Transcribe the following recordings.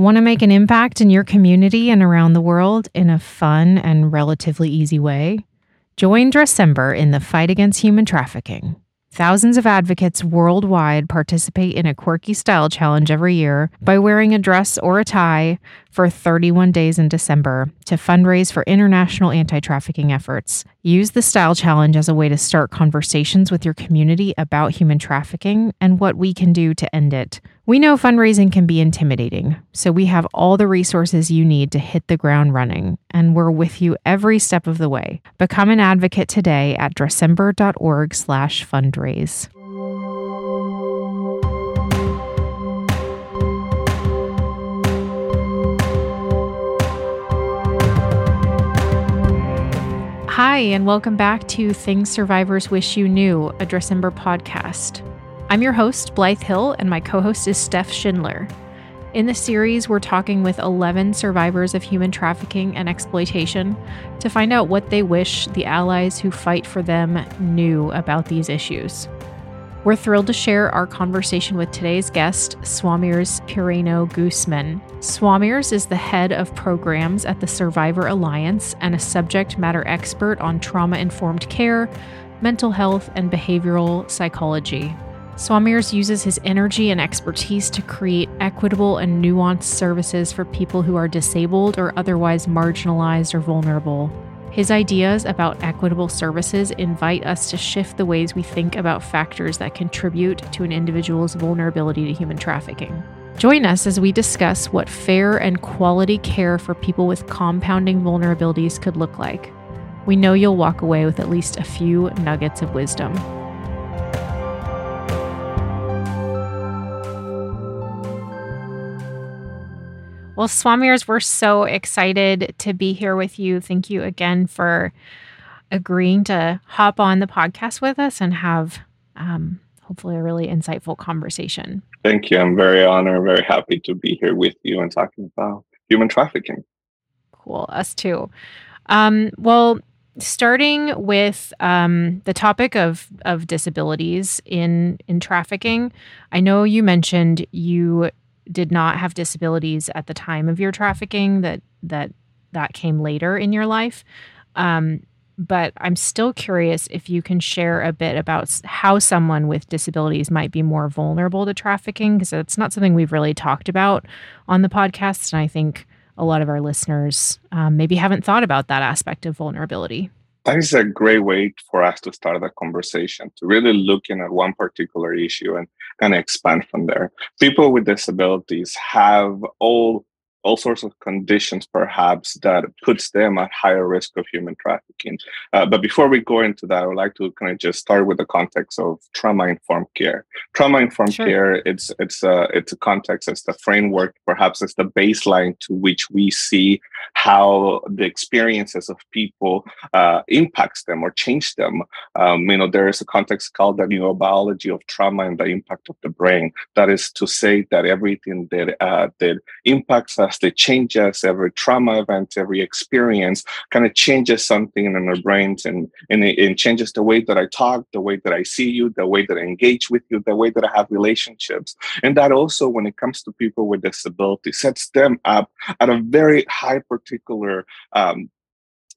Want to make an impact in your community and around the world in a fun and relatively easy way? Join Dressember in the fight against human trafficking. Thousands of advocates worldwide participate in a quirky style challenge every year by wearing a dress or a tie for 31 days in December to fundraise for international anti trafficking efforts. Use the style challenge as a way to start conversations with your community about human trafficking and what we can do to end it. We know fundraising can be intimidating, so we have all the resources you need to hit the ground running, and we're with you every step of the way. Become an advocate today at dressember.org/fundraise. Hi, and welcome back to Things Survivors Wish You Knew, a Dressember podcast. I'm your host, Blythe Hill, and my co host is Steph Schindler. In the series, we're talking with 11 survivors of human trafficking and exploitation to find out what they wish the allies who fight for them knew about these issues. We're thrilled to share our conversation with today's guest, Suamhirs Piraino Guzman. Suamhirs is the head of programs at the Survivor Alliance and a subject matter expert on trauma informed care, mental health, and behavioral psychology. Suamhirs uses his energy and expertise to create equitable and nuanced services for people who are disabled or otherwise marginalized or vulnerable. His ideas about equitable services invite us to shift the ways we think about factors that contribute to an individual's vulnerability to human trafficking. Join us as we discuss what fair and quality care for people with compounding vulnerabilities could look like. We know you'll walk away with at least a few nuggets of wisdom. Well, Suamhirs, we're so excited to be here with you. Thank you again for agreeing to hop on the podcast with us and have um, hopefully a really insightful conversation. Thank you. I'm very honored, very happy to be here with you and talking about human trafficking. Cool. Us too. Um, well, starting with um, the topic of of disabilities in in trafficking, I know you mentioned you did not have disabilities at the time of your trafficking that that that came later in your life. Um, but i'm still curious if you can share a bit about how someone with disabilities might be more vulnerable to trafficking because it's not something we've really talked about on the podcast and i think a lot of our listeners um, maybe haven't thought about that aspect of vulnerability that is a great way for us to start the conversation to really looking at one particular issue and kind of expand from there. People with disabilities have all all sorts of conditions perhaps that puts them at higher risk of human trafficking. Uh, but before we go into that i would like to kind of just start with the context of trauma informed care. Trauma informed sure. care it's it's a it's a context it's the framework perhaps it's the baseline to which we see how the experiences of people uh, impacts them or change them. Um, you know there is a context called the neurobiology of trauma and the impact of the brain. That is to say that everything that uh, that impacts us us, changes. Every trauma event, every experience kind of changes something in our brains and, and it, it changes the way that I talk, the way that I see you, the way that I engage with you, the way that I have relationships. And that also, when it comes to people with disability, sets them up at a very high particular um,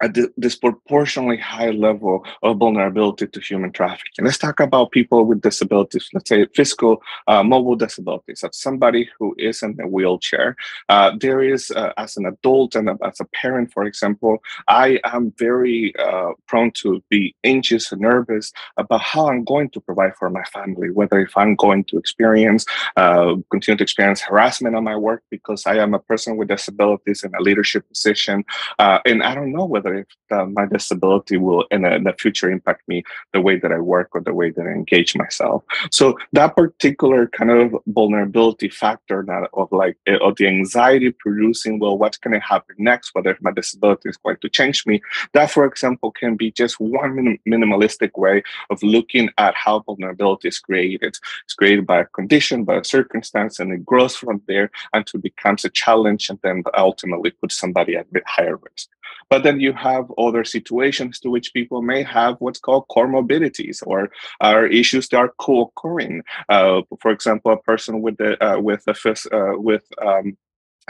a disproportionately high level of vulnerability to human trafficking. Let's talk about people with disabilities, let's say physical uh, mobile disabilities. That's somebody who is in a wheelchair. Uh, there is, uh, as an adult and as a parent, for example, I am very uh, prone to be anxious and nervous about how I'm going to provide for my family, whether if I'm going to experience, uh, continue to experience harassment on my work because I am a person with disabilities in a leadership position. Uh, and I don't know whether whether if uh, my disability will in, a, in, the future impact me the way that I work or the way that I engage myself. So that particular kind of vulnerability factor that of like eh, of the anxiety producing, well, what's going to happen next? Whether my disability is going to change me. That, for example, can be just one minim- minimalistic way of looking at how vulnerability is created. It's created by a condition, by a circumstance, and it grows from there until it becomes a challenge and then ultimately puts somebody at a bit higher risk. But then you have other situations to which people may have what's called comorbidities or are issues that are co-occurring. Uh, for example, a person with the uh, with the uh, with um,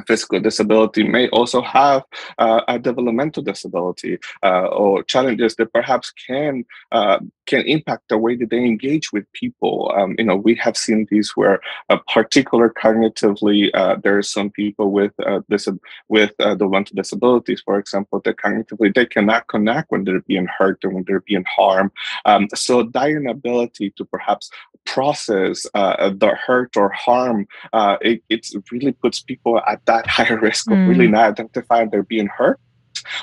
physical disability may also have uh, a developmental disability uh, or challenges that perhaps can uh, can impact the way that they engage with people. Um, you know, we have seen these where a particular cognitively uh, there are some people with uh, with uh, developmental disabilities, for example, that cognitively they cannot connect when they're being hurt or when they're being harmed. Um, so their inability to perhaps process the hurt or harm, it, it really puts people at that higher risk of mm. really not identifying they're being hurt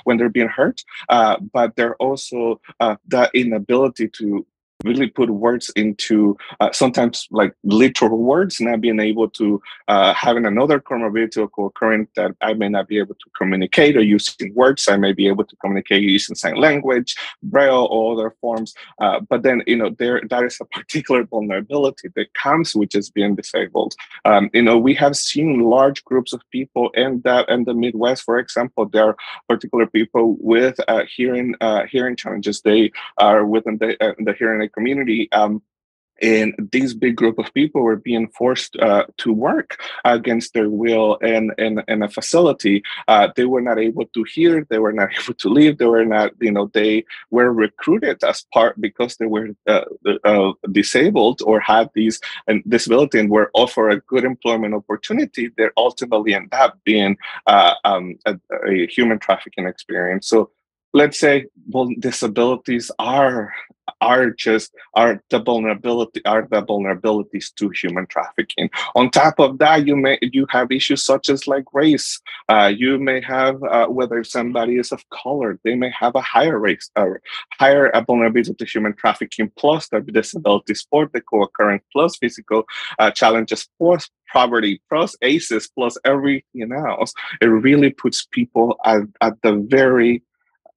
when they're being hurt, uh, but they're also uh, the inability to really put words into uh, sometimes like literal words, not being able to uh, having another comorbidity or co-occurring that I may not be able to communicate or using words. I may be able to communicate using sign language, braille, or other forms. Uh, but then you know there that is a particular vulnerability that comes with just being disabled. Um, you know we have seen large groups of people in that in the Midwest, for example, there are particular people with uh, hearing uh, hearing challenges. They are within the, uh, the hearing community um, and these big group of people were being forced uh, to work against their will in, in, in a facility. Uh, they were not able to hear, they were not able to leave, they were not, you know, they were recruited as part because they were uh, uh disabled or had these and disability and were offered a good employment opportunity. They ultimately end up being uh, um, a, a human trafficking experience. So let's say well disabilities are are just are the vulnerability are the vulnerabilities to human trafficking. On top of that you may you have issues such as like race. Uh, you may have uh, whether somebody is of color they may have a higher race or uh, higher vulnerability to human trafficking plus the disabilities for the co-occurring plus physical uh, challenges plus poverty plus aces plus everything else. It really puts people at, at the very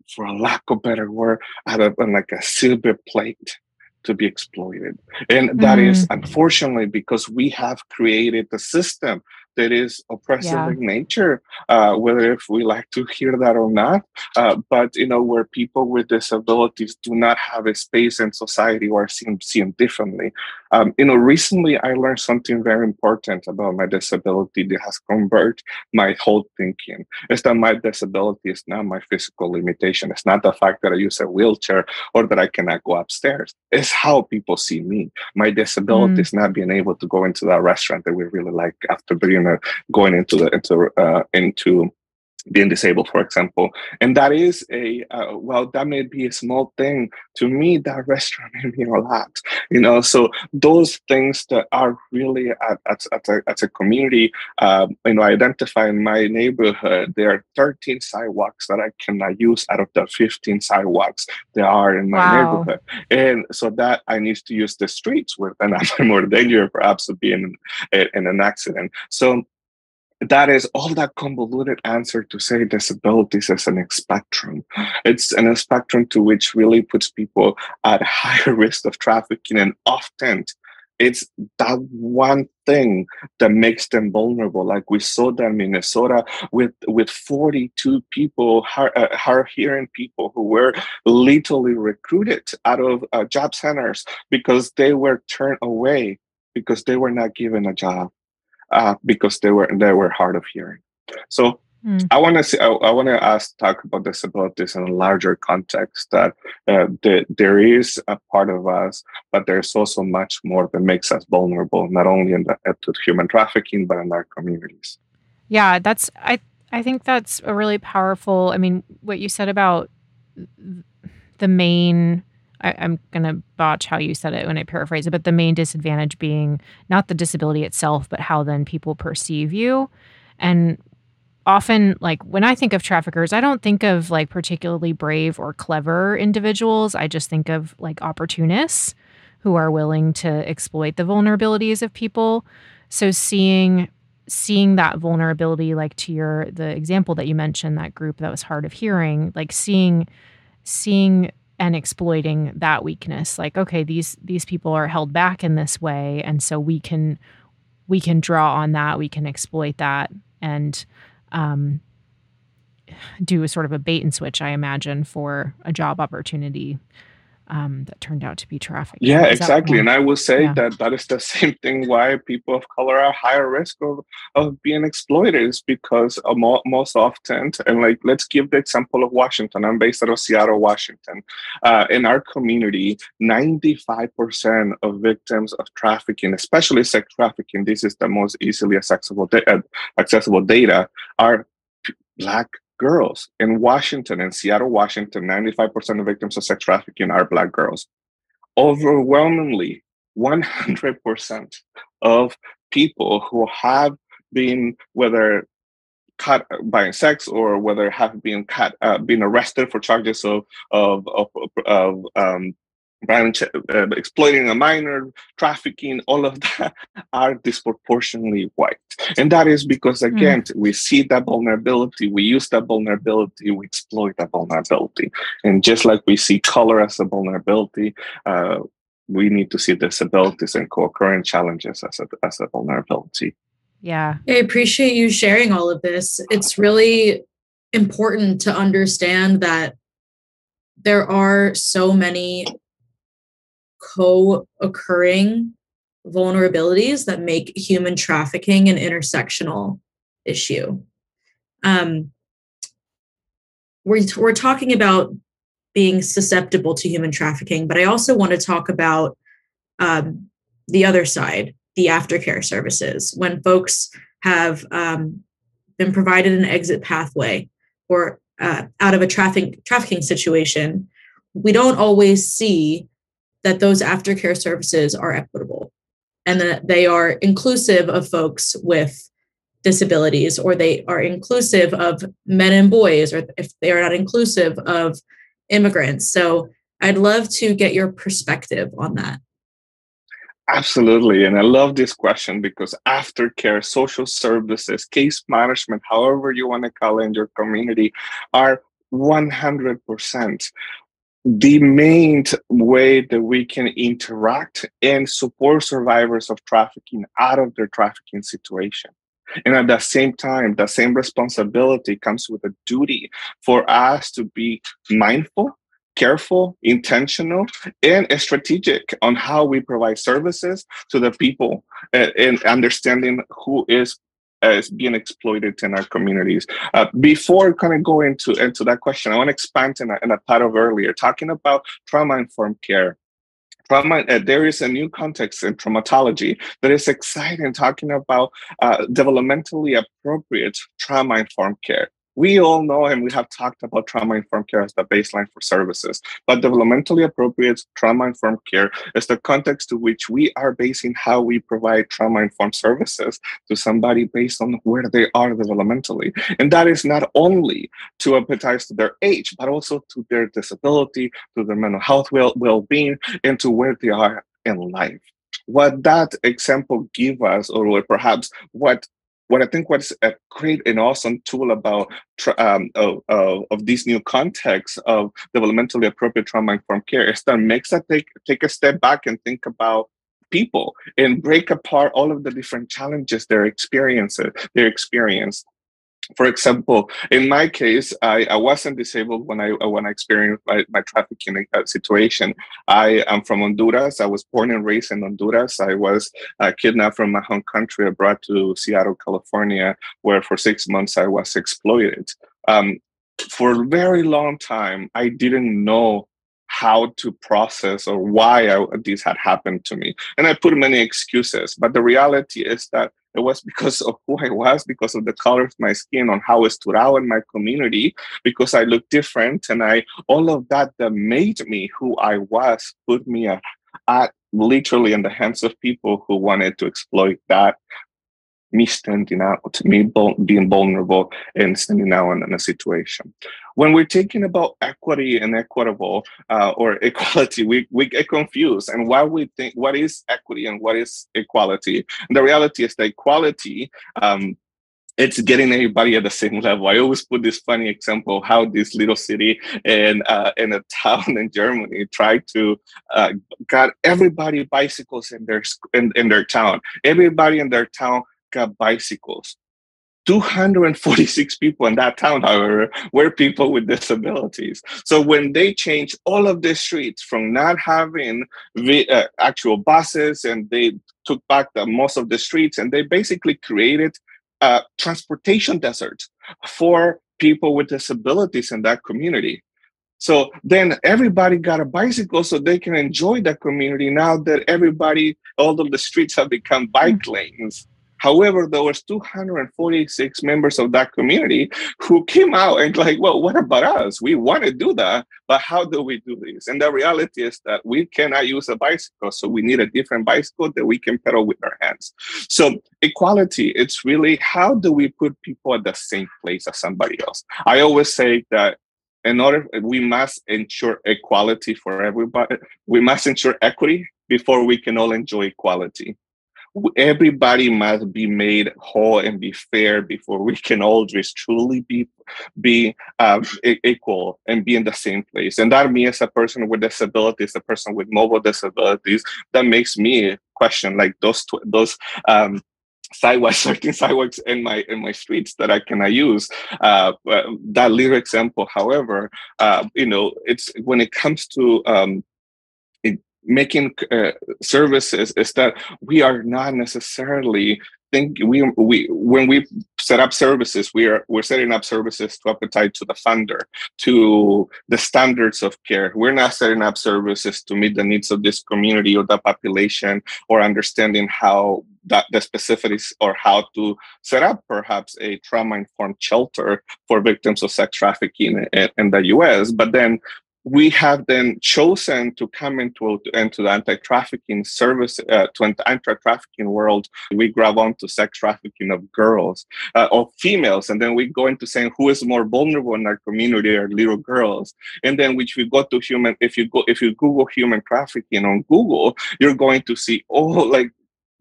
for a lack of better word, out of like a silver plate to be exploited. And that mm. is unfortunately because we have created the system that is oppressive yeah. in nature, uh, whether if we like to hear that or not. Uh, but you know, where people with disabilities do not have a space in society or are seen seen differently. Um, you know, recently I learned something very important about my disability that has converted my whole thinking. Is that my disability is not my physical limitation. It's not the fact that I use a wheelchair or that I cannot go upstairs. It's how people see me. My disability mm. is not being able to go into that restaurant that we really like after being going into the into uh, into being disabled, for example. And that is a, uh, well, that may be a small thing. To me, that restaurant may mean a lot, you know? So those things that are really at, at, at, a, at a community, um, you know, I identify in my neighborhood, there are 13 sidewalks that I cannot use out of the 15 sidewalks there are in my wow. neighborhood. And so that I need to use the streets where then I'm more danger perhaps of being in, in an accident. So that is all that convoluted answer to say disabilities as an spectrum. It's an spectrum to which really puts people at higher risk of trafficking, and often it's that one thing that makes them vulnerable. Like we saw that in Minnesota with with 42 people, hard, uh, hearing people who were literally recruited out of uh, job centers because they were turned away because they were not given a job uh, because they were they were hard of hearing. So mm. I want to see. I, I want to ask talk about disabilities in a larger context. That uh, the, there is a part of us, but there's also much more that makes us vulnerable, not only in the, to human trafficking, but in our communities. Yeah, that's I. I think that's a really powerful. I mean, what you said about the main I, am going to botch how you said it when I paraphrase it, but the main disadvantage being not the disability itself, but how then people perceive you. And often, like when I think of traffickers, I don't think of like particularly brave or clever individuals. I just think of like opportunists who are willing to exploit the vulnerabilities of people. So seeing seeing that vulnerability like to your the example that you mentioned that group that was hard of hearing like seeing seeing and exploiting that weakness. Like okay these these people are held back in this way and so we can we can draw on that we can exploit that and um, do a sort of a bait and switch i imagine for a job opportunity um, that turned out to be trafficked. Yeah, exactly. And I will say yeah. that that is the same thing why people of color are higher risk of, of being exploited is because uh, mo- most often, and like, let's give the example of Washington. I'm based out of Seattle, Washington. Uh, in our community, 95% of victims of trafficking, especially sex trafficking, this is the most easily accessible, da- uh, accessible data, are Black girls in Washington, in Seattle, Washington, 95% of victims of sex trafficking are Black girls. Overwhelmingly, 100% of people who have been, whether caught by sex or whether have been caught, uh, been arrested for charges of of of, of um, violent, uh, exploiting a minor, trafficking, all of that are disproportionately white. And that is because, hmm. again, mm. we see that vulnerability, we use that vulnerability, we exploit that vulnerability. And just like we see color as a vulnerability, uh, we need to see disabilities and co-occurring challenges as a, as a vulnerability. Yeah. I appreciate you sharing all of this. It's really important to understand that there are so many co occurring vulnerabilities that make human trafficking an intersectional issue. Um, we're, we're talking about being susceptible to human trafficking, but I also want to talk about um, the other side, the aftercare services, when folks have um, been provided an exit pathway or uh, out of a traffic, trafficking situation. We don't always see that those aftercare services are equitable and that they are inclusive of folks with disabilities or they are inclusive of men and boys or if they are not inclusive of immigrants. So i'd love to get your perspective on that. Absolutely and i love this question because aftercare social services case management however you want to call it in your community are 100% the main way that we can interact and support survivors of trafficking out of their trafficking situation. And at the same time, the same responsibility comes with a duty for us to be mindful, careful, intentional, and strategic on how we provide services to the people eh, and understanding who is is being exploited in our communities. Uh, before kind of going into, into that question, I want to expand in a, in a part of earlier, talking about trauma-informed care. Trauma, uh, there is a new context in traumatology that is exciting, talking about uh, developmentally appropriate trauma-informed care we all know and we have talked about trauma informed care as the baseline for services, but developmentally appropriate trauma informed care is the context to which we are basing how we provide trauma informed services to somebody based on where they are developmentally. And that is not only to empathize to their age, but also to their disability, to their mental health well being, and to where they are in life what that example give us or perhaps what what I think what's a great and awesome tool about um, of, of, of these new contexts of developmentally appropriate trauma informed care is that makes us take take a step back and think about people and break apart all of the different challenges they're experiencing they experience for example, in my case, I, I wasn't disabled when I when I experienced my, my trafficking situation. I am from Honduras. I was born and raised in Honduras. I was uh, kidnapped from my home country brought to Seattle, California, where for six months I was exploited. Um, for a very long time, I didn't know how to process or why I, this had happened to me. And I put many excuses, but the reality is that it was because of who I was, because of the color of my skin, on how I stood out in my community, because I looked different, and I all of that that made me who I was put me at, at literally in the hands of people who wanted to exploit that me standing out, me being vulnerable and standing out in, in, a situation. When we're talking about equity and equitable uh, or equality, we, we get confused. And why we think what is equity and what is equality? And the reality is that equality um, it's getting everybody at the same level. I always put this funny example of how this little city and uh, in a town in Germany tried to uh, got everybody bicycles in their in, in their town. Everybody in their town bicycles. 246 people in that town, however, were people with disabilities. So when they changed all of the streets from not having the, uh, actual buses and they took back the, most of the streets and they basically created a transportation desert for people with disabilities in that community. So then everybody got a bicycle so they can enjoy the community now that everybody, all of the streets have become bike lanes. However, there was 246 members of that community who came out and like, well, what about us? We want to do that, but how do we do this? And the reality is that we cannot use a bicycle, so we need a different bicycle that we can pedal with our hands. So equality, it's really how do we put people at the same place as somebody else? I always say that in order we must ensure equality for everybody we must ensure equity before we can all enjoy equality everybody must be made whole and be fair before we can all just truly be be um, equal and be in the same place and that me as a person with disabilities a person with mobile disabilities that makes me question like those tw- those um, sidewalks, certain sidewalks in my in my streets that I cannot use. Uh, that little example, however, uh, you know, it's when it comes to um, making uh, services is that we are not necessarily think we we when we set up services we are we're setting up services to appetite to the funder to the standards of care. We're not setting up services to meet the needs of this community or the population or understanding how that the specifics or how to set up perhaps a trauma informed shelter for victims of sex trafficking in, in the US but then we have then chosen to come into, into the anti-trafficking service, uh, to anti-trafficking world. We grab onto sex trafficking of girls uh, or females, and then we go into saying who is more vulnerable in our community are little girls. And then which we go to human, if you go, if you Google human trafficking on Google, you're going to see, oh, like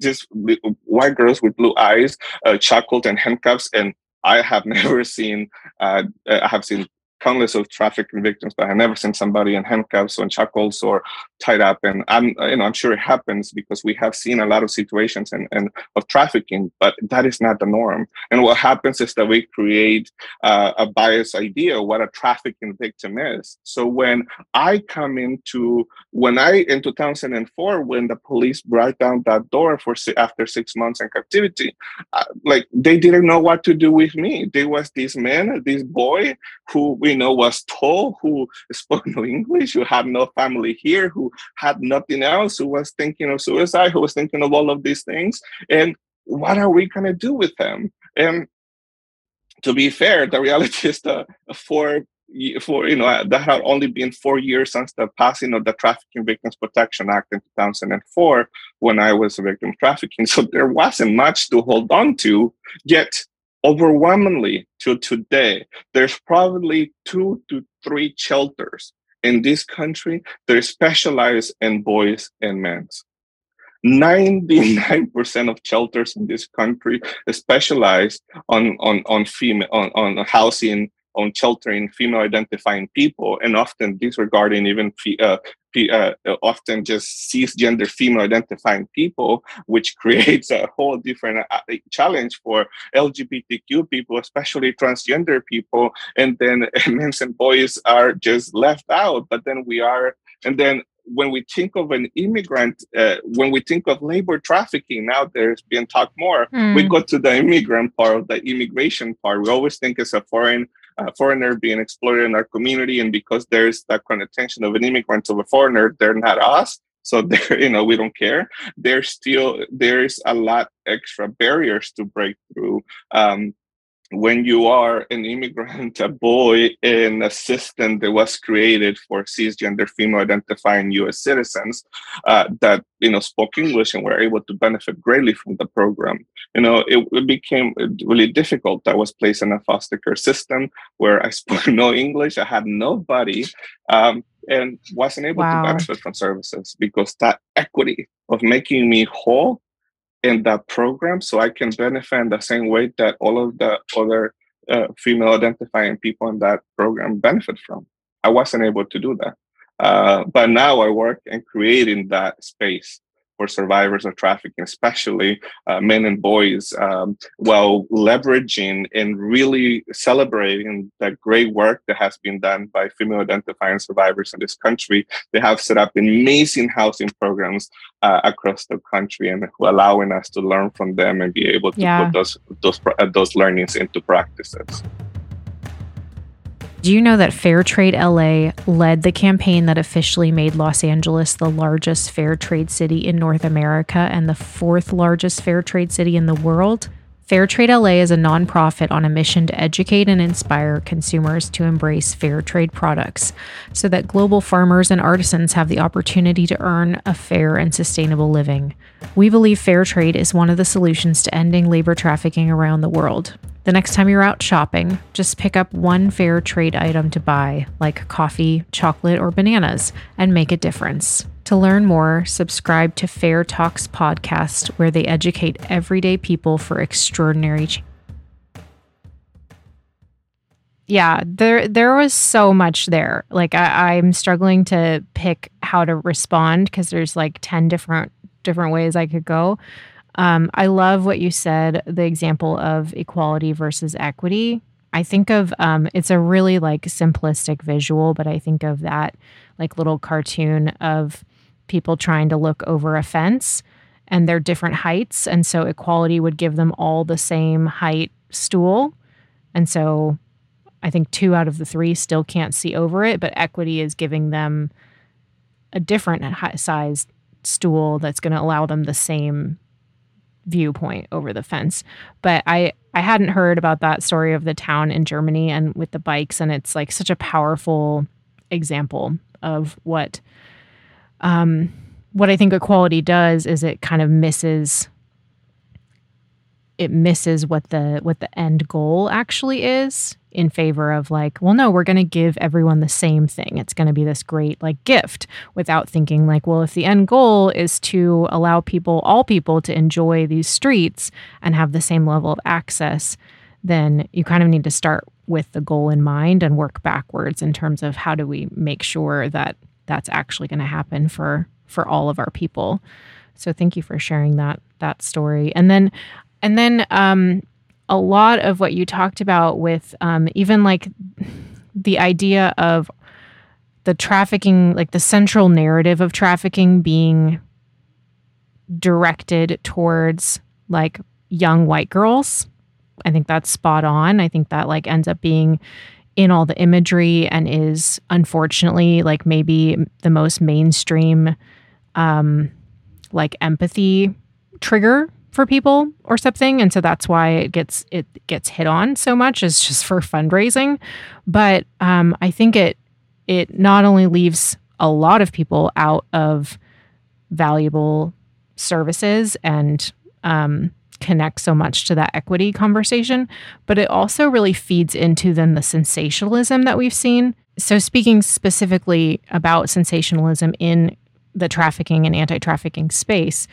just white girls with blue eyes, uh, shackled and handcuffs, and I have never seen. Uh, I have seen countless of trafficking victims, but I never seen somebody in handcuffs or in shackles or tied up. And I'm, you know, I'm sure it happens because we have seen a lot of situations and, and of trafficking, but that is not the norm. And what happens is that we create uh, a biased idea of what a trafficking victim is. So when I come into, when I in 2004, when the police brought down that door for after six months in captivity, uh, like they didn't know what to do with me. There was this man, this boy who we know was tall, who spoke no English, who had no family here, who had nothing else, who was thinking of suicide, who was thinking of all of these things. And what are we going to do with them? And to be fair, the reality is that for for you know uh, that had only been four years since the passing of the Trafficking Victims Protection Act in 2004 when I was a victim of trafficking. So there wasn't much to hold on to. Yet overwhelmingly to today, there's probably two to three shelters in this country that are specialized in boys and men. 99% of shelters in this country specialize on, on, on female on, on housing on sheltering female identifying people and often disregarding even uh, uh, often just cisgender female identifying people, which creates a whole different uh, challenge for LGBTQ people, especially transgender people. And then men and boys are just left out. But then we are, and then when we think of an immigrant, uh, when we think of labor trafficking, now there's been talked more. Mm. We hmm. go to the immigrant part of the immigration part. We always think it's a foreign uh, foreigner being exploited in our community, and because there's that kind of tension of an immigrant of a foreigner, they're not us. So there, you know, we don't care. There's still there's a lot extra barriers to break through. Um, when you are an immigrant, a boy in a system that was created for cisgender female identifying US citizens uh, that you know spoke English and were able to benefit greatly from the program, you know, it, it became really difficult. I was placed in a foster care system where I spoke no English. I had nobody um, and wasn't able wow. to benefit from services because that equity of making me whole in that program so I can benefit in the same way that all of the other uh, female identifying people in that program benefit from. I wasn't able to do that. Uh, but now I work in creating that space for survivors of trafficking, especially uh, men and boys, um, while leveraging and really celebrating the great work that has been done by female identifying survivors in this country. They have set up amazing housing programs uh, across the country and allowing us to learn from them and be able to yeah. put those those uh, those learnings into practices. Do you know that Fair Trade LA led the campaign that officially made Los Angeles the largest fair trade city in North America and the fourth largest fair trade city in the world? Fair Trade LA is a nonprofit on a mission to educate and inspire consumers to embrace fair trade products so that global farmers and artisans have the opportunity to earn a fair and sustainable living. We believe fair trade is one of the solutions to ending labor trafficking around the world. The next time you're out shopping, just pick up one fair trade item to buy, like coffee, chocolate, or bananas, and make a difference. To learn more, subscribe to Fair Talks podcast, where they educate everyday people for extraordinary. Yeah, there there was so much there. Like I, I'm struggling to pick how to respond because there's like ten different different ways I could go. Um, I love what you said, the example of equality versus equity. I think of um, it's a really like simplistic visual, but I think of that like little cartoon of people trying to look over a fence and they're different heights. And so equality would give them all the same height stool. And so I think two out of the three still can't see over it, but equity is giving them a different size stool that's going to allow them the same viewpoint over the fence. But I I hadn't heard about that story of the town in Germany and with the bikes and it's like such a powerful example of what um what I think equality does is it kind of misses it misses what the what the end goal actually is in favor of like, well, no, we're going to give everyone the same thing. It's going to be this great like gift without thinking like, well, if the end goal is to allow people, all people to enjoy these streets and have the same level of access, then you kind of need to start with the goal in mind and work backwards in terms of how do we make sure that that's actually going to happen for for all of our people. So thank you for sharing that that story. And then and then um a lot of what you talked about with um, even like the idea of the trafficking, like the central narrative of trafficking being directed towards like young white girls. I think that's spot on. I think that like ends up being in all the imagery and is unfortunately like maybe the most mainstream um like empathy trigger for people or something. And so that's why it gets it gets hit on so much is just for fundraising. But um, i think it it not only leaves a lot of people out of valuable services and um, connects so much to that equity conversation but it also really feeds into then the sensationalism that we've seen. So speaking specifically about sensationalism in the trafficking and anti-trafficking space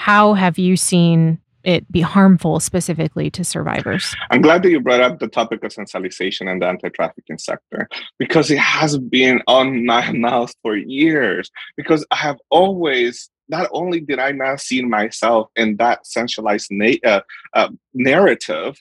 how have you seen it be harmful specifically to survivors? I'm glad that you brought up the topic of sensationalization in the anti-trafficking sector because it has been on my mouth for years. Because I have always not only did I not see myself in that centralized na- uh, uh, narrative,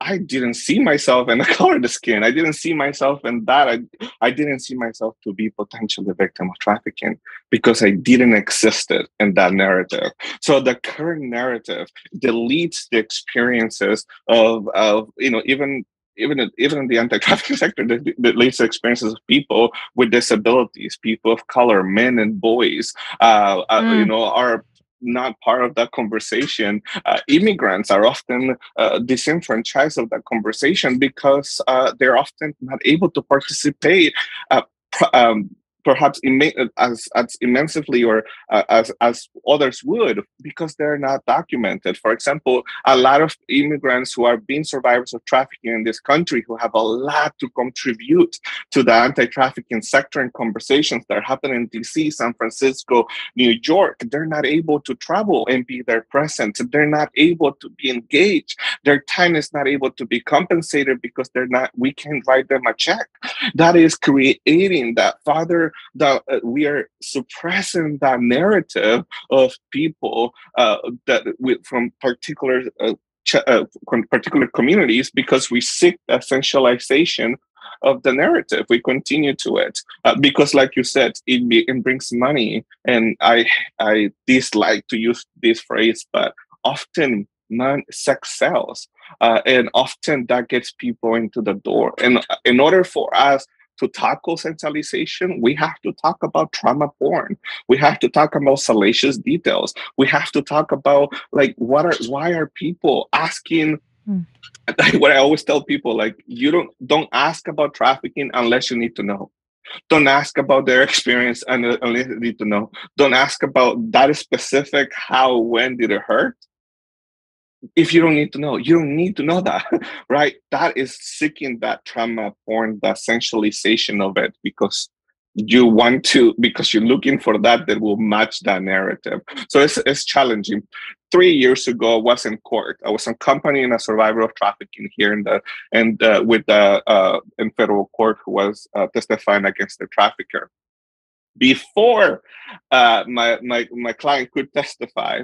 I didn't see myself in the color of the skin. I didn't see myself in that. I, I didn't see myself to be potentially a victim of trafficking because I didn't exist in that narrative. So the current narrative deletes the experiences of, of you know, even even even in the anti-trafficking sector, the, leads to experiences of people with disabilities, people of color, men and boys, uh, uh, you mm. know, are not part of that conversation. Uh, immigrants are often uh, disenfranchised of that conversation because uh, they're often not able to participate uh, um, perhaps as, as immensely or uh, as, as others would because they're not documented. For example, a lot of immigrants who are being survivors of trafficking in this country who have a lot to contribute to the anti-trafficking sector and conversations that are happening in DC, San Francisco, New York, they're not able to travel and be there present. They're not able to be engaged. Their time is not able to be compensated because they're not, we can't write them a check. That is creating that father the uh, we are suppressing that narrative of people uh, that with, from particular uh, ch- uh, particular communities because we seek essentialization of the narrative. We continue to it uh, because, like you said, it, be, it brings money. And I I dislike to use this phrase, but often man sex sells, uh, and often that gets people into the door. And in order for us to tackle centralization, we have to talk about trauma porn. We have to talk about salacious details. We have to talk about like what are why are people asking mm. what I always tell people, like you don't don't ask about trafficking unless you need to know. Don't ask about their experience unless you need to know. Don't ask about that specific how, when did it hurt if you don't need to know you don't need to know that right? That is seeking that trauma porn the essentialization of it because you want to because you're looking for that that will match that narrative. So it's, it's challenging. Three years ago i was in court. I was accompanying a survivor of trafficking here in the and uh, with the uh, in federal court who was uh, testifying against the trafficker. Before uh, my, my my client could testify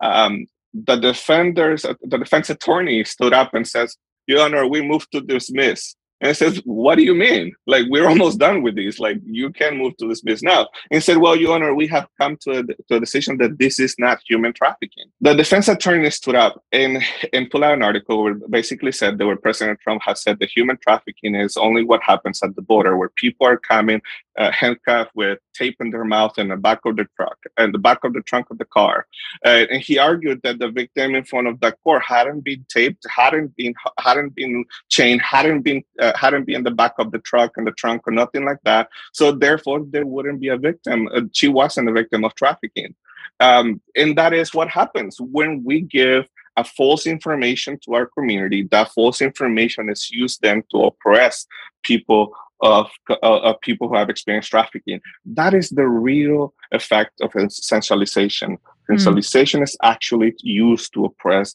um, the defenders, the defense attorney stood up and says, Your Honor, we move to dismiss. And says, What do you mean? Like, we're almost done with this. Like, you can move to dismiss now. And said, Well, Your Honor, we have come to a, to a decision that this is not human trafficking. The defense attorney stood up and, and put out an article where basically said that where President Trump has said that human trafficking is only what happens at the border, where people are coming uh, handcuffed with tape in their mouth in the back of the truck and the back of the trunk of the car. Uh, and he argued that the victim in front of the court hadn't been taped, hadn't been hadn't been chained, hadn't been uh, hadn't been in the back of the truck and the trunk or nothing like that. So therefore, there wouldn't be a victim. Uh, she wasn't a victim of trafficking. Um, and that is what happens when we give a false information to our community. That false information is used then to oppress people of, uh, of people who have experienced trafficking. That is the real effect of essentialization. Essentialization mm. is actually used to oppress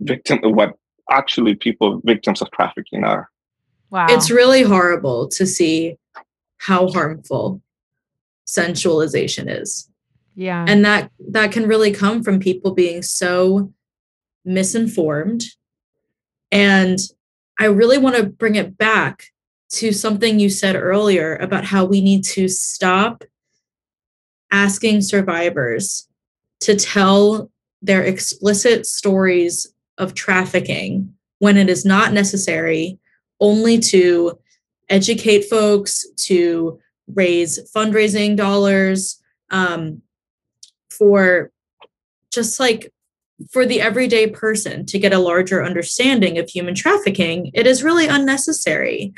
victim what actually people victims of trafficking are. Wow. It's really horrible to see how harmful sensualization is. Yeah. And that that can really come from people being so misinformed. And I really want to bring it back to something you said earlier about how we need to stop asking survivors to tell their explicit stories of trafficking when it is not necessary, only to educate folks, to raise fundraising dollars um, for just like for the everyday person to get a larger understanding of human trafficking, it is really unnecessary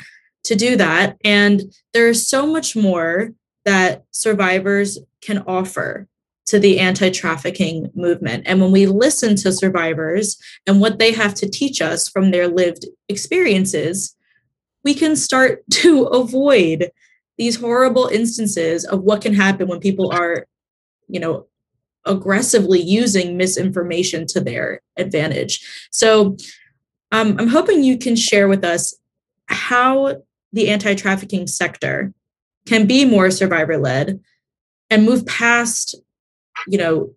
to do that. And there's so much more that survivors can offer to the anti trafficking movement. And when we listen to survivors and what they have to teach us from their lived experiences, we can start to avoid these horrible instances of what can happen when people are, you know, aggressively using misinformation to their advantage. So um, I'm hoping you can share with us how the anti trafficking sector can be more survivor led and move past, you know,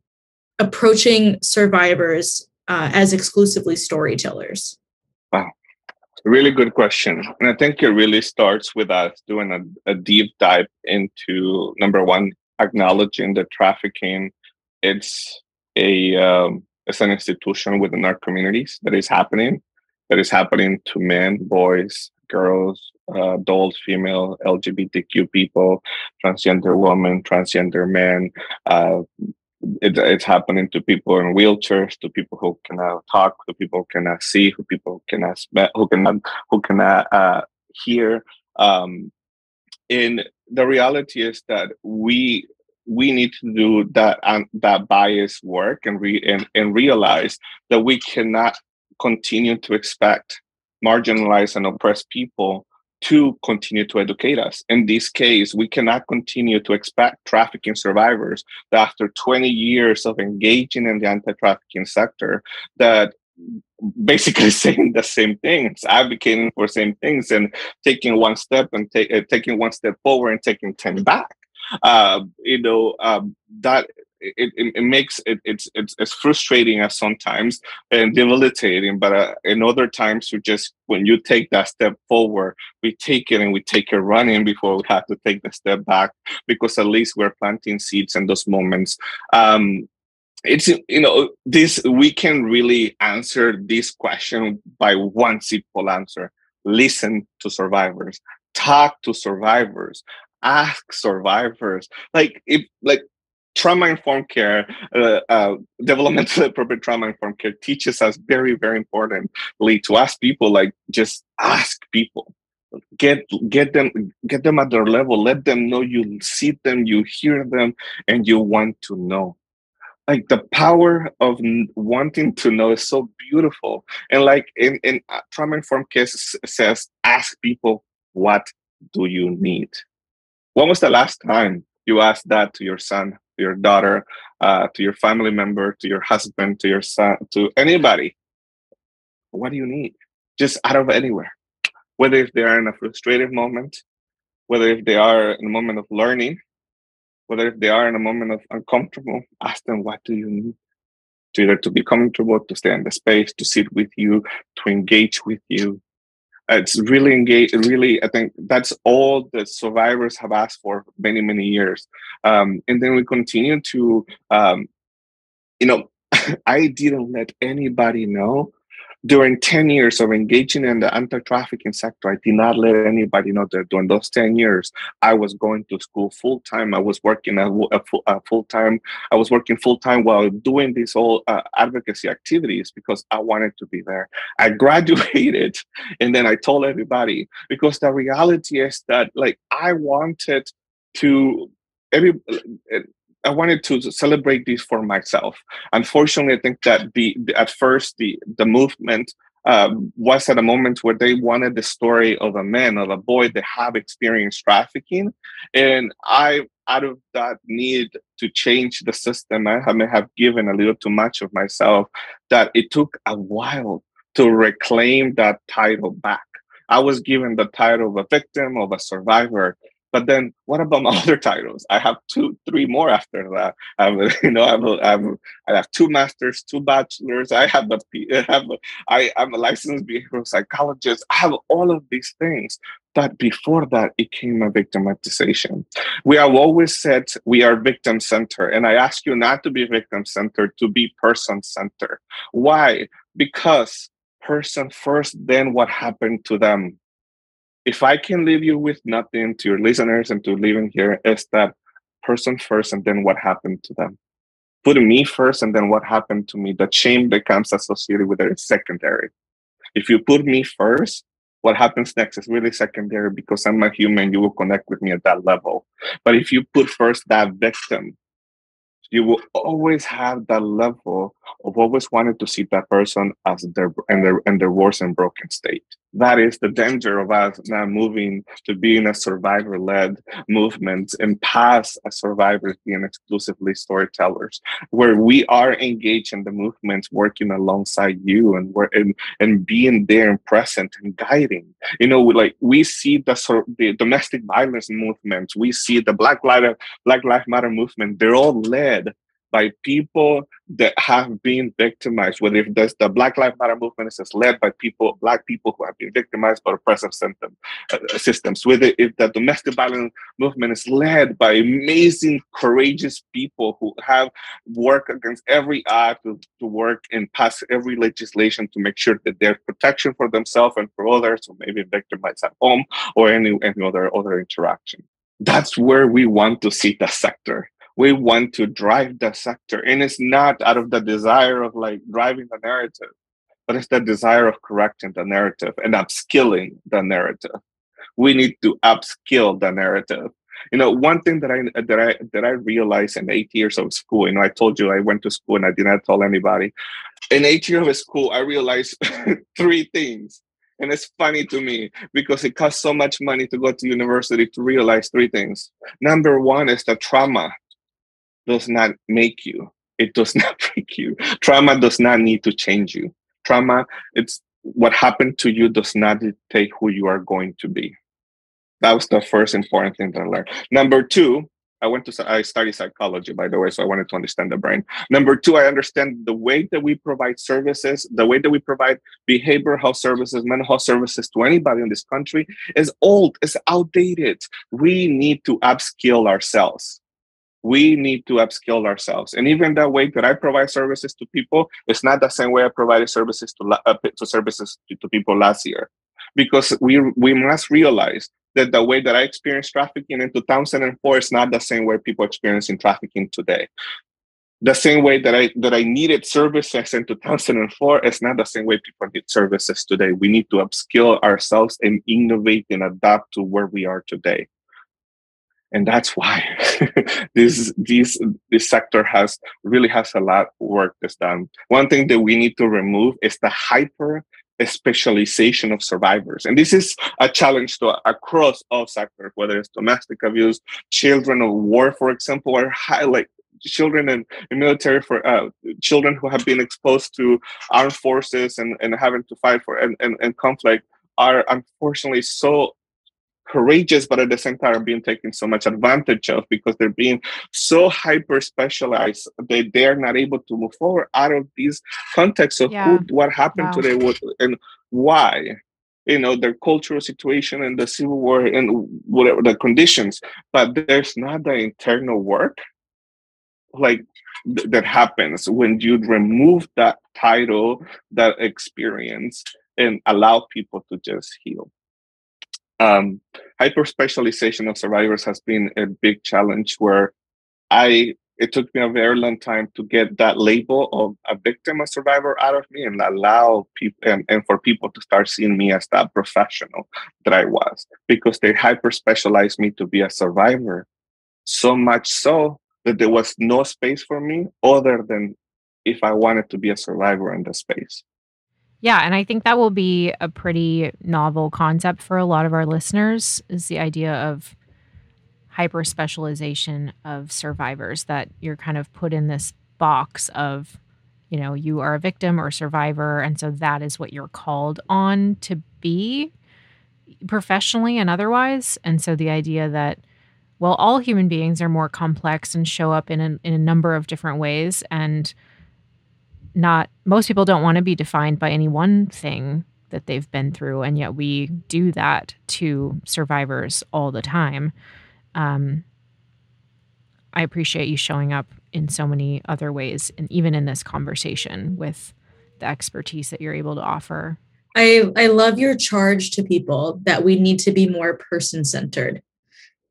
approaching survivors uh, as exclusively storytellers? Wow. Really good question. And I think it really starts with us doing a, a deep dive into number one, acknowledging that trafficking it's a um, it's an institution within our communities that is happening that is happening to men boys girls uh, adult female lgbtq people transgender women transgender men uh, it, it's happening to people in wheelchairs to people who cannot talk to people who cannot see who people cannot who cannot who cannot uh, hear. Um, and the reality is that we we need to do that um, that bias work and, re- and and realize that we cannot continue to expect marginalized and oppressed people to continue to educate us. In this case, we cannot continue to expect trafficking survivors that after 20 years of engaging in the anti-trafficking sector that basically saying the same things, advocating for same things and taking one step and ta- taking one step forward and taking 10 back uh, you know um, that it, it, it, makes it it's, it's frustrating at sometimes and debilitating but uh, in other times you just when you take that step forward we take it and we take it running before we have to take the step back because at least we're planting seeds in those moments. Um, it's you know this we can really answer this question by one simple answer. Listen to survivors. Talk to survivors. Ask survivors. Like if like trauma informed care, uh, uh, developmentally appropriate trauma informed care teaches us very, very importantly to ask people, like just ask people. Get get them get them at their level. Let them know you see them, you hear them, and you want to know. Like the power of wanting to know is so beautiful. And like in in uh, trauma informed care says, ask people what do you need. When was the last time you asked that to your son your daughter, uh, to your family member, to your husband, to your son, to anybody. What do you need? Just out of anywhere. Whether if they are in a frustrated moment, whether if they are in a moment of learning, whether if they are in a moment of uncomfortable, ask them, what do you need? To either to be comfortable, to stay in the space, to sit with you, to engage with you, it's really engaged really i think that's all the survivors have asked for many many years. Um, and then we continue to um, you know i didn't let anybody know during 10 years of engaging in the anti-trafficking sector i did not let anybody know that during those 10 years i was going to school full time i was working a, a, a full time i was working full time while doing these all uh, advocacy activities because i wanted to be there. I graduated and then i told everybody because the reality is that like i wanted to every I wanted to celebrate this for myself. Unfortunately, I think that the, the at first the the movement um, was at a moment where they wanted the story of a man of a boy that have experienced trafficking, and I out of that need to change the system, I may have given a little too much of myself. That it took a while to reclaim that title back. I was given the title of a victim, of a survivor, but then what about my other titles? I have two, three more after that. I have, you know, I have, I have, have two masters, two bachelors. I have a, I have, a, I, I'm a licensed behavioral psychologist. I have all of these things. But before that, it came a victimization. We have always said we are victim centered, and I ask you not to be victim centered, to be person centered. Why? Because person first, then what happened to them if I can leave you with nothing to your listeners and to living here, is that person first and then what happened to them. Putting me first and then what happened to me, the shame that comes associated with it is secondary. If you put me first, what happens next is really secondary because I'm a human, you will connect with me at that level. But if you put first that victim, you will always have that level of always wanting to see that person as their in their in their worst and broken state. That is the danger of us now moving to being a survivor led movement and past as survivors being exclusively storytellers, where we are engaged in the movement, working alongside you and, we and, and being there and present and guiding. You know, like we see the, the domestic violence movement, we see the Black Lives Black Lives Matter movement, they're all led by people that have been victimized, whether if the Black Lives Matter movement is led by people, black people who have been victimized by oppressive symptom, uh, systems, whether if the domestic violence movement is led by amazing, courageous people who have worked against every act to, to work and pass every legislation to make sure that there's protection for themselves and for others who may be victimized at home or any, any other, other interaction. That's where we want to see the sector we want to drive the sector and it's not out of the desire of like driving the narrative but it's the desire of correcting the narrative and upskilling the narrative. We need to upskill the narrative. You know one thing that i that i that i realized in eight years of school you know i told you i went to school and i did not tell anybody. In eight years of school i realized three things and it's funny to me because it costs so much money to go to university to realize three things. Number one is the trauma does not make you. It does not break you. Trauma does not need to change you. Trauma, it's what happened to you does not dictate who you are going to be. That was the first important thing that I learned. Number two I went to I studied psychology, by the way, so I wanted to understand the brain. Number two, I understand the way that we provide services, the way that we provide behavioral health services, mental health services to anybody in this country is old, is outdated. We need to upskill ourselves. We need to upskill ourselves, and even that way that I provide services to people, it's not the same way I provided services to uh, to services to, to people last year, because we we must realize that the way that I experienced trafficking in 2004 is not the same way people experiencing trafficking today. The same way that I that I needed services in 2004 is not the same way people need services today. We need to upskill ourselves and innovate and adapt to where we are today. And that's why this this this sector has really has a lot of work that's done. One thing that we need to remove is the hyper specialization of survivors. And this is a challenge to across all sectors, whether it's domestic abuse, children of war, for example, or highlight children in, in military for uh, children who have been exposed to armed forces and, and having to fight for and, and, and conflict are unfortunately so courageous, but at the same time being taken so much advantage of because they're being so hyper specialized that they're not able to move forward out of these contexts of yeah. who, what happened wow. to them and why. You know, their cultural situation and the civil war and whatever the conditions, but there's not the internal work like th- that happens when you remove that title, that experience, and allow people to just heal um, hyper specialization of survivors has been a big challenge where I it took me a very long time to get that label of a victim, a survivor out of me and allow people and, and for people to start seeing me as that professional that I was because they hyper specialized me to be a survivor. So much so that there was no space for me other than if I wanted to be a survivor in the space. Yeah, and I think that will be a pretty novel concept for a lot of our listeners is the idea of hyper specialization of survivors that you're kind of put in this box of you know, you are a victim or survivor and so that is what you're called on to be professionally and otherwise. And so the idea that well, all human beings are more complex and show up in a, in a number of different ways and not most people don't want to be defined by any one thing that they've been through and yet we do that to survivors all the time. Um, i appreciate you showing up in so many other ways and even in this conversation with the expertise that you're able to offer. I i love your charge to people that we need to be more person centered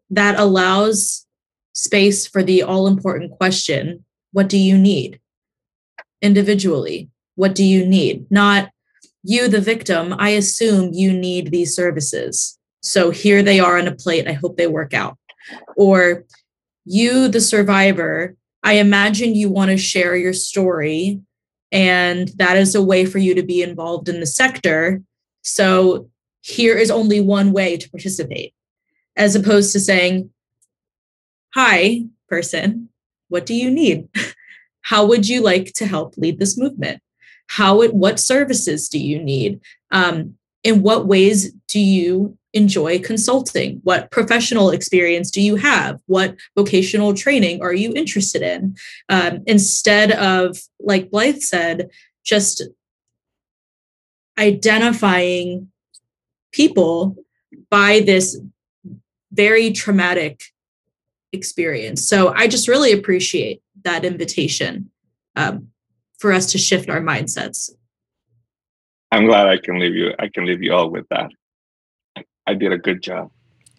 that allows space for the all important question what do you need individually. What do you need? Not you, the victim. I assume you need these services. So here they are on a plate. I hope they work out. Or you, the survivor, I imagine you want to share your story. And that is a way for you to be involved in the sector. So here is only one way to participate, as opposed to saying, Hi, person, what do you need? How would you like to help lead this movement? How it, what services do you need? Um, in what ways do you enjoy consulting? What professional experience do you have? What vocational training are you interested in? Um, instead of, like Blythe said, just identifying people by this very traumatic experience. So I just really appreciate that invitation um, for us to shift our mindsets. I'm glad I can leave you. I can leave you all with that. I did a good job.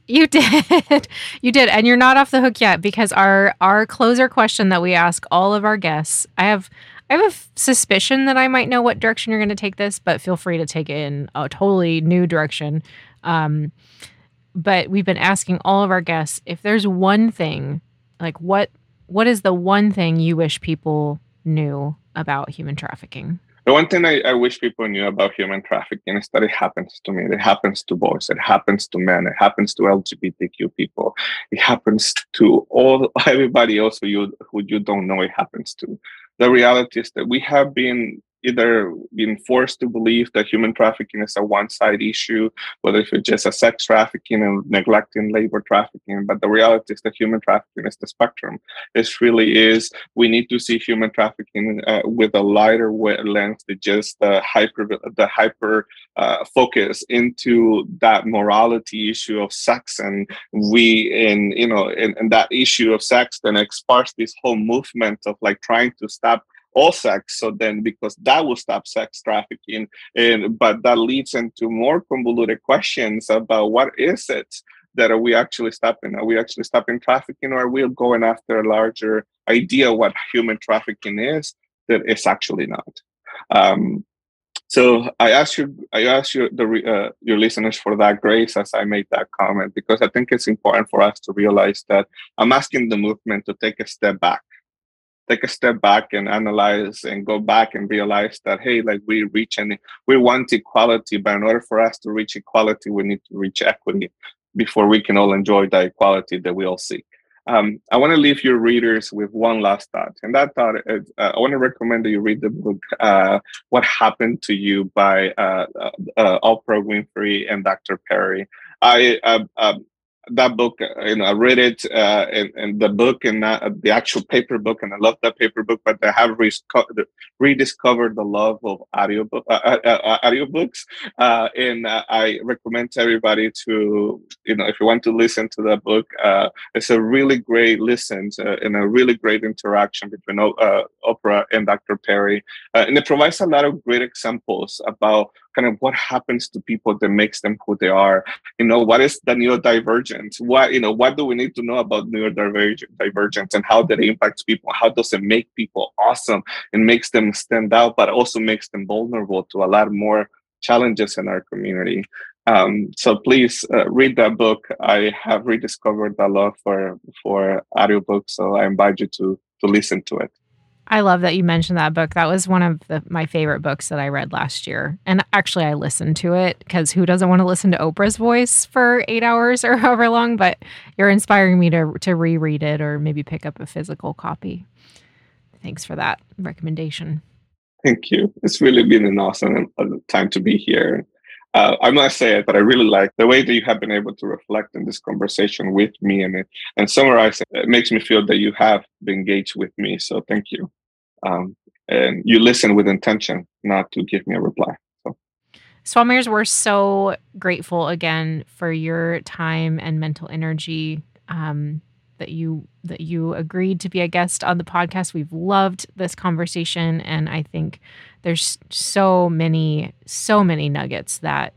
You did. you did. And you're not off the hook yet because our our closer question that we ask all of our guests, I have I have a suspicion that I might know what direction you're going to take this, but feel free to take it in a totally new direction. Um, but we've been asking all of our guests if there's one thing, like what what is the one thing you wish people knew about human trafficking? The one thing I, I, wish people knew about human trafficking is that it happens to me. It happens to boys. It happens to men. It happens to LGBTQ people. It happens to all everybody else who you who you don't know. It happens to. The reality is that we have been either being forced to believe that human trafficking is a one-side issue, whether if it's just a sex trafficking and neglecting labor trafficking. But the reality is that human trafficking is the spectrum. It really is. We need to see human trafficking uh, with a lighter lens than just the hyper the hyper uh, focus into that morality issue of sex, and we in you know in, that issue of sex then sparks this whole movement of like trying to stop all sex so then because that will stop sex trafficking and but that leads into more convoluted questions about what is it that are we actually stopping? Are we actually stopping trafficking or are we going after a larger idea what human trafficking is that it's actually not? Um, so I ask you, I ask you, the uh, your listeners for that grace as I made that comment because I think it's important for us to realize that I'm asking the movement to take a step back take a step back and analyze and go back and realize that hey like we reach and we want equality but in order for us to reach equality we need to reach equity before we can all enjoy the equality that we all seek. Um, i want to leave your readers with one last thought and that thought is uh, i want to recommend that you read the book uh, what happened to you by uh, uh, uh oprah winfrey and dr. Perry. I uh, um, that book, uh, you know, I read it uh, in, in the book and uh, the actual paper book, and I love that paper book. But I have rediscovered the love of audio book, uh, uh, uh audiobooks, and I recommend to everybody to, you know, if you want to listen to that book, it's a really great listen and a really great interaction between Oprah and Dr. Perry, and it provides a lot of great examples about kind of what happens to people that makes them who they are. You know, what is the neurodivergence? What you know, what do we need to know about neurodivergence and how that impacts people? How does it make people awesome? and makes them stand out, but also makes them vulnerable to a lot more challenges in our community. Um, so please uh, read that book. I have rediscovered the love for for audiobooks, so I invite you to to listen to it. I love that you mentioned that book. That was one of the, my favorite books that I read last year. And actually, I listened to it because who doesn't want to listen to Oprah's voice for eight hours or however long? But you're inspiring me to, to reread it or maybe pick up a physical copy. Thanks for that recommendation. Thank you. It's really been an awesome uh, time to be here. Uh, I must say it, but I really like the way that you have been able to reflect in this conversation with me and and summarize it. It makes me feel that you have been engaged with me. So thank you um, and you listen with intention, not to give me a reply. So. Suamhirs, we're so grateful again for your time and mental energy um, that you that you agreed to be a guest on the podcast. We've loved this conversation, and I think there's so many so many nuggets that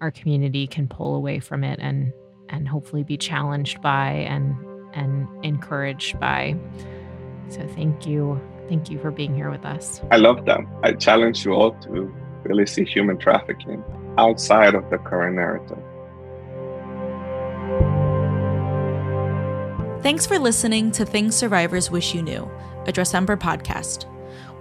our community can pull away from it and and hopefully be challenged by and and encouraged by. So thank you Thank you for being here with us. I love them. I challenge you all to really see human trafficking outside of the current narrative. Thanks for listening to Things Survivors Wish You Knew, a Dressember podcast.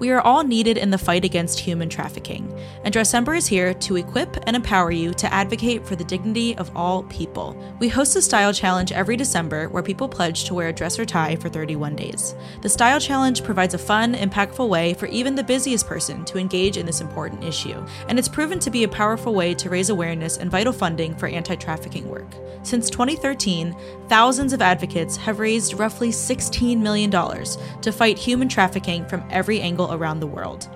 We are all needed in the fight against human trafficking, and Dressember is here to equip and empower you to advocate for the dignity of all people. We host a style challenge every December where people pledge to wear a dress or tie for 31 days. The style challenge provides a fun, impactful way for even the busiest person to engage in this important issue, and it's proven to be a powerful way to raise awareness and vital funding for anti trafficking work. Since 2013, thousands of advocates have raised roughly $16 million to fight human trafficking from every angle around the world.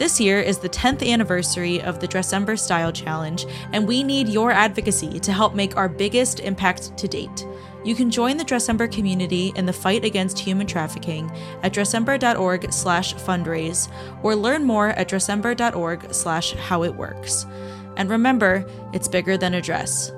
This year is the 10th anniversary of the Dressember Style Challenge, and we need your advocacy to help make our biggest impact to date. You can join the Dressember community in the fight against human trafficking at dressember.org slash fundraise or learn more at dressember.org slash how it works. And remember, it's bigger than a dress.